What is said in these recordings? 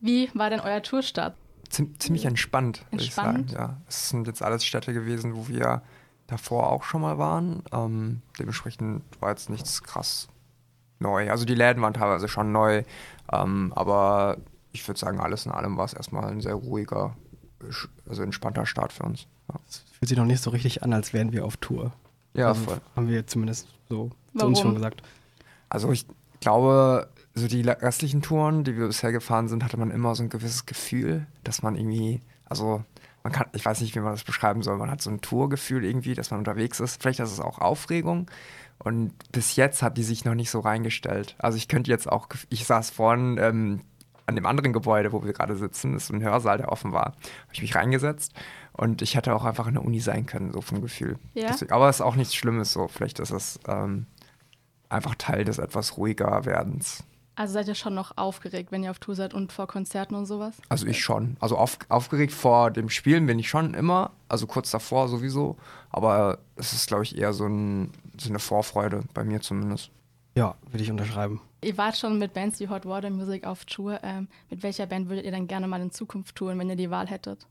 Wie war denn euer Tourstart? Ziem ziemlich entspannt, würde ich sagen. Ja, es sind jetzt alles Städte gewesen, wo wir davor auch schon mal waren. Ähm, dementsprechend war jetzt nichts krass neu. Also die Läden waren teilweise schon neu, ähm, aber ich würde sagen, alles in allem war es erstmal ein sehr ruhiger, also entspannter Start für uns. Ja, Es fühlt sich noch nicht so richtig an, als wären wir auf Tour. ja also, voll. Haben wir zumindest so zu Warum? uns schon gesagt. Also ich glaube, so die restlichen Touren, die wir bisher gefahren sind, hatte man immer so ein gewisses Gefühl, dass man irgendwie, also man kann, ich weiß nicht, wie man das beschreiben soll, man hat so ein Tourgefühl irgendwie, dass man unterwegs ist. Vielleicht ist es auch Aufregung. Und bis jetzt hat die sich noch nicht so reingestellt. Also ich könnte jetzt auch, ich saß vorhin ähm, an dem anderen Gebäude, wo wir gerade sitzen, ist ein Hörsaal, der offen war, habe ich mich reingesetzt und ich hätte auch einfach in der Uni sein können, so vom Gefühl. Ja? Deswegen, aber es ist auch nichts Schlimmes so. Vielleicht ist es ähm, einfach Teil des etwas ruhiger Werdens. Also seid ihr schon noch aufgeregt, wenn ihr auf Tour seid und vor Konzerten und sowas? Also ich schon. Also auf, aufgeregt vor dem Spielen bin ich schon immer, also kurz davor sowieso. Aber es ist, glaube ich, eher so, ein, so eine Vorfreude, bei mir zumindest. Ja, würde ich unterschreiben. Ihr wart schon mit Bands wie Hot Water Music auf Tour. Ähm, mit welcher Band würdet ihr dann gerne mal in Zukunft touren, wenn ihr die Wahl hättet?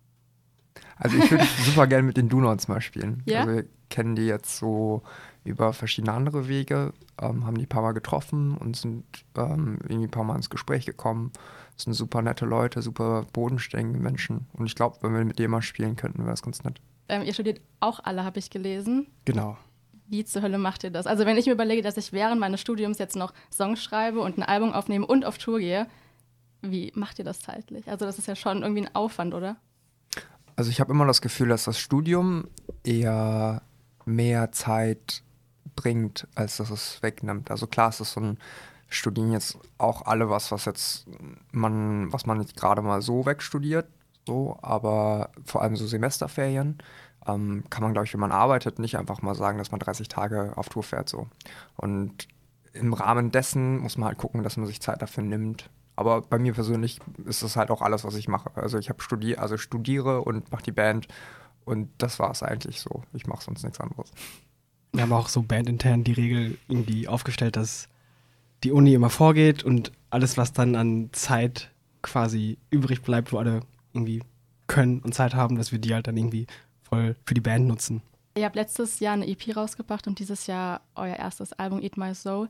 Also ich würde super gerne mit den Donuts mal spielen. Ja? Also wir kennen die jetzt so über verschiedene andere Wege, ähm, haben die ein paar Mal getroffen und sind ähm, irgendwie ein paar Mal ins Gespräch gekommen. Das sind super nette Leute, super bodenständige Menschen. Und ich glaube, wenn wir mit denen mal spielen könnten, wäre es ganz nett. Ähm, ihr studiert auch alle, habe ich gelesen. Genau. Wie zur Hölle macht ihr das? Also wenn ich mir überlege, dass ich während meines Studiums jetzt noch Songs schreibe und ein Album aufnehme und auf Tour gehe, wie macht ihr das zeitlich? Also das ist ja schon irgendwie ein Aufwand, oder? Also ich habe immer das Gefühl, dass das Studium eher mehr Zeit bringt, als dass es wegnimmt. Also klar ist es so ein Studieren jetzt auch alle was, was jetzt man, was man nicht gerade mal so wegstudiert, so, aber vor allem so Semesterferien ähm, kann man, glaube ich, wenn man arbeitet, nicht einfach mal sagen, dass man 30 Tage auf Tour fährt, so. Und im Rahmen dessen muss man halt gucken, dass man sich Zeit dafür nimmt. Aber bei mir persönlich ist das halt auch alles, was ich mache. Also ich habe studiert, also studiere und mache die Band und das war es eigentlich so. Ich mache sonst nichts anderes. Wir haben auch so bandintern die Regel irgendwie aufgestellt, dass die Uni immer vorgeht und alles, was dann an Zeit quasi übrig bleibt, wo alle irgendwie können und Zeit haben, dass wir die halt dann irgendwie voll für die Band nutzen. Ihr habt letztes Jahr eine EP rausgebracht und dieses Jahr euer erstes Album Eat My Soul.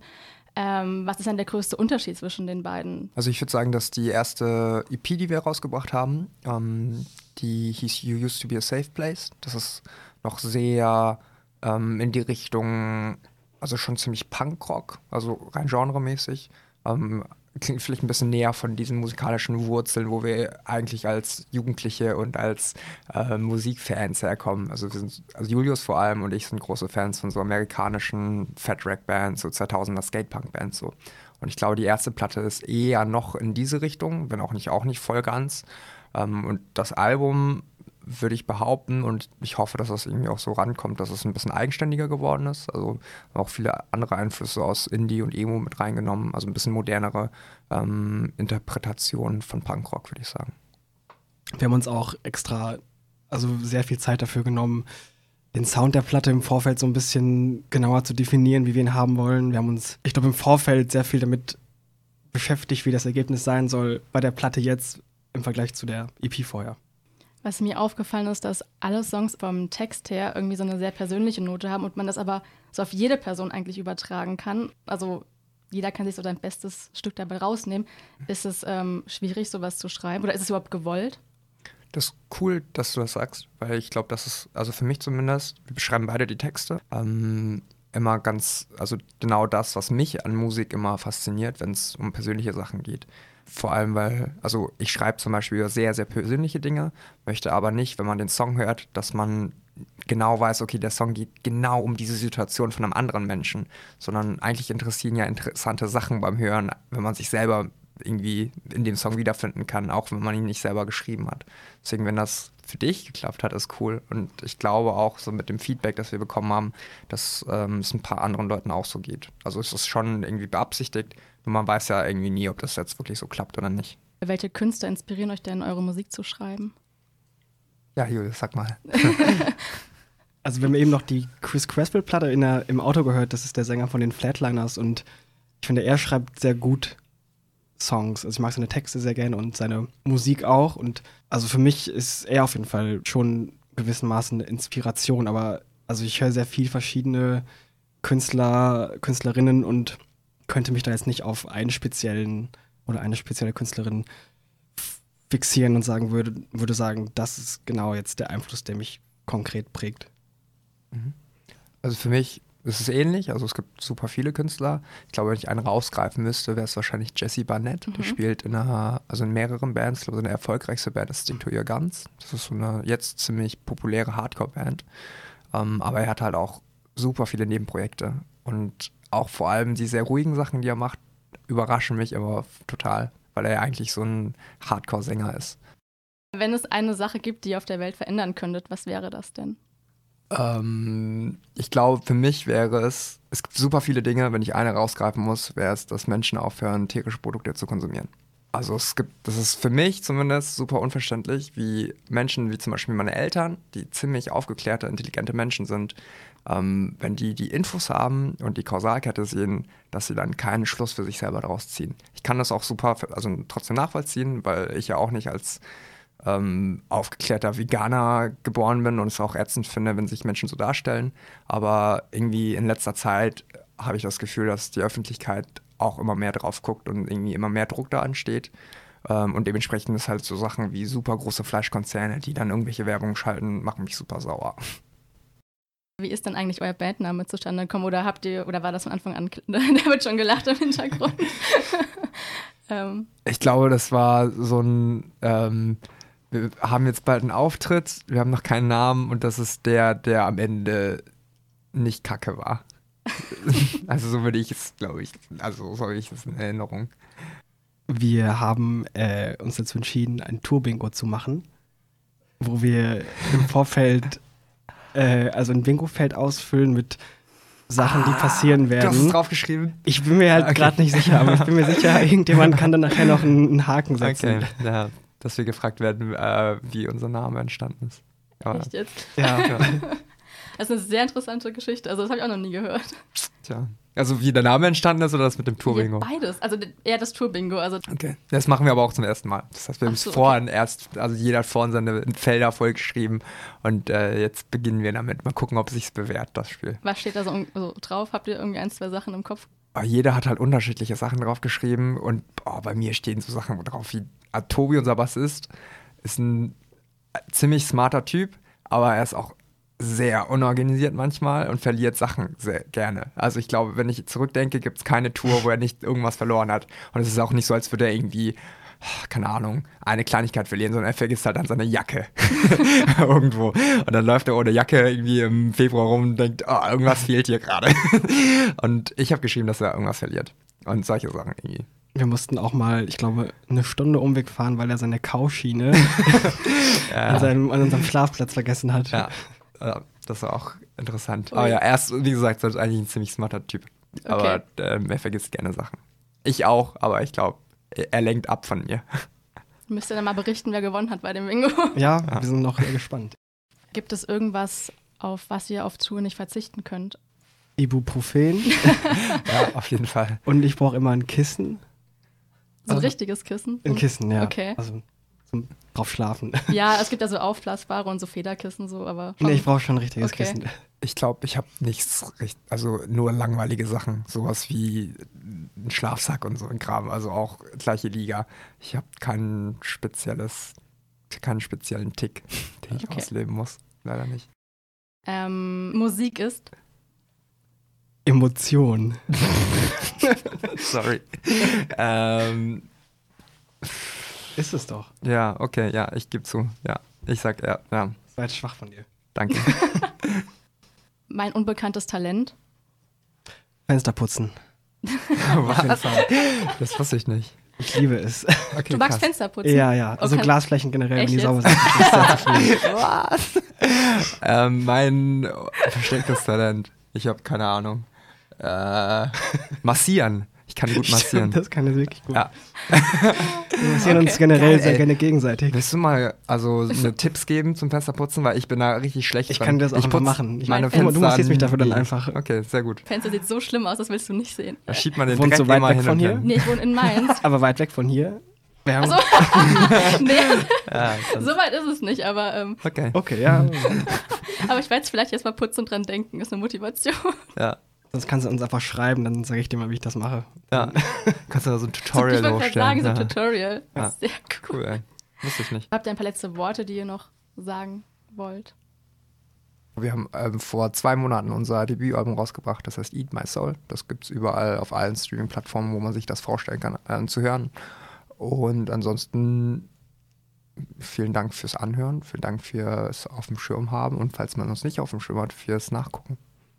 Ähm, was ist denn der größte Unterschied zwischen den beiden? Also ich würde sagen, dass die erste EP, die wir rausgebracht haben, ähm, die hieß You Used to Be a Safe Place. Das ist noch sehr ähm, in die Richtung, also schon ziemlich Punkrock, also rein genremäßig. Ähm, klingt vielleicht ein bisschen näher von diesen musikalischen Wurzeln, wo wir eigentlich als Jugendliche und als äh, Musikfans herkommen. Also, wir sind, also Julius vor allem und ich sind große Fans von so amerikanischen Fat Rack Bands, so 2000er Skatepunk Bands so. Und ich glaube, die erste Platte ist eher noch in diese Richtung, wenn auch nicht auch nicht voll ganz. Ähm, und das Album würde ich behaupten und ich hoffe, dass das irgendwie auch so rankommt, dass es ein bisschen eigenständiger geworden ist. Also auch viele andere Einflüsse aus Indie und Emo mit reingenommen, also ein bisschen modernere ähm, Interpretationen von Punkrock, würde ich sagen. Wir haben uns auch extra, also sehr viel Zeit dafür genommen, den Sound der Platte im Vorfeld so ein bisschen genauer zu definieren, wie wir ihn haben wollen. Wir haben uns, ich glaube, im Vorfeld sehr viel damit beschäftigt, wie das Ergebnis sein soll bei der Platte jetzt im Vergleich zu der EP vorher. Was mir aufgefallen ist, dass alle Songs vom Text her irgendwie so eine sehr persönliche Note haben und man das aber so auf jede Person eigentlich übertragen kann. Also jeder kann sich so sein bestes Stück dabei rausnehmen. Ist es ähm, schwierig, sowas zu schreiben oder ist es überhaupt gewollt? Das ist cool, dass du das sagst, weil ich glaube, das ist, also für mich zumindest, wir beschreiben beide die Texte, ähm, immer ganz, also genau das, was mich an Musik immer fasziniert, wenn es um persönliche Sachen geht. Vor allem, weil, also ich schreibe zum Beispiel über sehr, sehr persönliche Dinge, möchte aber nicht, wenn man den Song hört, dass man genau weiß, okay, der Song geht genau um diese Situation von einem anderen Menschen, sondern eigentlich interessieren ja interessante Sachen beim Hören, wenn man sich selber irgendwie in dem Song wiederfinden kann, auch wenn man ihn nicht selber geschrieben hat. Deswegen, wenn das für dich geklappt hat, ist cool. Und ich glaube auch so mit dem Feedback, das wir bekommen haben, dass ähm, es ein paar anderen Leuten auch so geht. Also es ist schon irgendwie beabsichtigt, nur man weiß ja irgendwie nie, ob das jetzt wirklich so klappt oder nicht. Welche Künstler inspirieren euch denn, eure Musik zu schreiben? Ja, Julius, sag mal. Also wir haben eben noch die Chris Creswell-Platte im Auto gehört, das ist der Sänger von den Flatliners und ich finde, er schreibt sehr gut Songs. Also ich mag seine Texte sehr gerne und seine Musik auch. Und also für mich ist er auf jeden Fall schon gewissermaßen eine Inspiration, aber also ich höre sehr viel verschiedene Künstler, Künstlerinnen und könnte mich da jetzt nicht auf einen speziellen oder eine spezielle Künstlerin fixieren und sagen würde, würde sagen, das ist genau jetzt der Einfluss, der mich konkret prägt. Mhm. Also für mich ist es ähnlich. Also es gibt super viele Künstler. Ich glaube, wenn ich einen rausgreifen müsste, wäre es wahrscheinlich Jesse Barnett. Mhm. Die spielt in einer, also in mehreren Bands. Ich glaube, seine erfolgreichste Band ist Stick to Your Guns. Das ist so eine jetzt ziemlich populäre Hardcore-Band. Um, ähm, aber er hat halt auch super viele Nebenprojekte. Und auch vor allem die sehr ruhigen Sachen, die er macht, überraschen mich aber total, weil er ja eigentlich so ein Hardcore-Sänger ist. Wenn es eine Sache gibt, die ihr auf der Welt verändern könntet, was wäre das denn? Ähm, ich glaube, für mich wäre es, es gibt super viele Dinge, wenn ich eine rausgreifen muss, wäre es, dass Menschen aufhören, tierische Produkte zu konsumieren. Also es gibt, das ist für mich zumindest super unverständlich, wie Menschen wie zum Beispiel meine Eltern, die ziemlich aufgeklärte, intelligente Menschen sind, ähm, wenn die die Infos haben und die Kausalkette sehen, dass sie dann keinen Schluss für sich selber daraus ziehen. Ich kann das auch super, also trotzdem nachvollziehen, weil ich ja auch nicht als ähm, aufgeklärter Veganer geboren bin und es auch ätzend finde, wenn sich Menschen so darstellen. Aber irgendwie in letzter Zeit habe ich das Gefühl, dass die Öffentlichkeit auch immer mehr drauf guckt und irgendwie immer mehr Druck da ansteht. Ähm, und dementsprechend ist halt so Sachen wie super große Fleischkonzerne, die dann irgendwelche Werbung schalten, machen mich super sauer. Wie ist denn eigentlich euer Bandname zustande gekommen? Oder habt ihr, oder war das von Anfang an, da wird schon gelacht im Hintergrund? ähm. Ich glaube, das war so ein, ähm, wir haben jetzt bald einen Auftritt, wir haben noch keinen Namen und das ist der, der am Ende nicht kacke war. also so würde ich es, glaube ich, also so habe ich es in Erinnerung. Wir haben äh, uns dazu entschieden, ein Tour-Bingo zu machen, wo wir im Vorfeld äh, also ein Bingo-Feld ausfüllen mit Sachen, die passieren werden. Ah, du hast es draufgeschrieben? Ich bin mir halt okay. gerade nicht sicher, aber ich bin mir sicher, irgendjemand kann dann nachher noch einen, einen Haken setzen. Okay, ja, dass wir gefragt werden, äh, wie unser Name entstanden ist. Aber, Echt jetzt? Ja. ja. Das ist eine sehr interessante Geschichte. Also, das habe ich auch noch nie gehört. Tja. Also, wie der Name entstanden ist oder das mit dem Tourbingo? Ja, beides. Also, eher das Tourbingo. Also okay. Das machen wir aber auch zum ersten Mal. Das heißt, wir haben es so, vorhin okay. erst, also jeder hat vorhin seine Felder vollgeschrieben und äh, jetzt beginnen wir damit. Mal gucken, ob es sich bewährt, das Spiel. Was steht da so, so, drauf? Habt ihr irgendwie ein, zwei Sachen im Kopf? Aber jeder hat halt unterschiedliche Sachen drauf geschrieben und oh, bei mir stehen so Sachen drauf wie ah, Tobi, unser Bassist, ist ein ziemlich smarter Typ, aber er ist auch sehr unorganisiert manchmal und verliert Sachen sehr gerne. Also ich glaube, wenn ich zurückdenke, gibt es keine Tour, wo er nicht irgendwas verloren hat. Und es ist auch nicht so, als würde er irgendwie, keine Ahnung, eine Kleinigkeit verlieren, sondern er vergisst halt dann seine Jacke irgendwo. Und dann läuft er ohne Jacke irgendwie im Februar rum und denkt, oh, irgendwas fehlt hier gerade. und ich habe geschrieben, dass er irgendwas verliert. Und solche Sachen irgendwie. Wir mussten auch mal, ich glaube, eine Stunde Umweg fahren, weil er seine Kauschiene ja. an, seinem, an unserem Schlafplatz vergessen hat. Ja. Das war auch interessant. Aber ja, er ist, wie gesagt, ist eigentlich ein ziemlich smarter Typ. Okay. Aber er vergisst gerne Sachen. Ich auch, aber ich glaube, er, lenkt ab von mir. Müsst ihr dann mal berichten, wer gewonnen hat bei dem Bingo. Ja, ja. wir sind noch gespannt. Gibt es irgendwas, auf was ihr auf Tour nicht verzichten könnt? Ibuprofen. ja, auf jeden Fall. Und ich brauche immer ein Kissen. So ein also, richtiges Kissen? Ein Kissen, ja. Okay. Also zum drauf schlafen. Ja, es gibt ja so aufblasbare und so Federkissen so, aber. Nee, ich brauche schon ein richtiges okay. Kissen. Ich glaube, ich habe nichts, also nur langweilige Sachen, sowas wie ein Schlafsack und so ein Kram, also auch gleiche Liga. Ich habe kein spezielles, keinen speziellen Tick, den ich okay. ausleben muss, leider nicht. Ähm, Musik ist Emotion. Sorry. ähm, ist es doch. Ja, okay, ja, ich gebe zu. Ja, ich sag ja. ja. Jetzt schwach von dir. Danke. mein unbekanntes Talent? Fenster putzen. Was? Das wusste ich nicht. Ich liebe es. Okay, du magst krass. Fenster putzen? Ja, ja. Also okay. Glasflächen generell, wenn die sauber sind. Was? ähm, mein verstecktes Talent. Ich habe keine Ahnung. Äh, massieren. Ich kann gut massieren. das kann er wirklich gut. Ja. Wir massieren Okay. uns generell Geil, sehr gerne gegenseitig. Willst du mal also eine Tipps geben zum Fensterputzen, weil ich bin da richtig schlecht. Ich dran. kann das auch ich machen. Ich meine Fenster du massierst mich dafür dann einfach. Okay, sehr gut. Fenster sieht so schlimm aus, das willst du nicht sehen. Da schiebt man den Wohnst Dreck du weit immer weg hin von hier? Nee, ich wohne in Mainz. Aber weit weg von hier. Wir haben, nee, Ja, so weit ist es nicht, aber, ähm, okay. okay, ja. aber ich werde jetzt vielleicht erst mal putzen und dran denken, ist eine Motivation. Ja. Sonst kannst du uns einfach schreiben, dann sage ich dir mal, wie ich das mache. ja. Kannst du da so ein ich Tutorial gerade sagen, hochstellen? so ein ja. Tutorial. Ja. Sehr cool. Cool, ey. Wusste ich nicht. Habt ihr ein paar letzte Worte, die ihr noch sagen wollt? Wir haben ähm, vor zwei Monaten unser Debütalbum rausgebracht, das heißt Eat My Soul. Das gibt es überall auf allen Streaming-Plattformen, wo man sich das vorstellen kann, äh, zu hören. Und ansonsten vielen Dank fürs Anhören, vielen Dank fürs Auf dem Schirm haben und falls man uns nicht auf dem Schirm hat, fürs Nachgucken.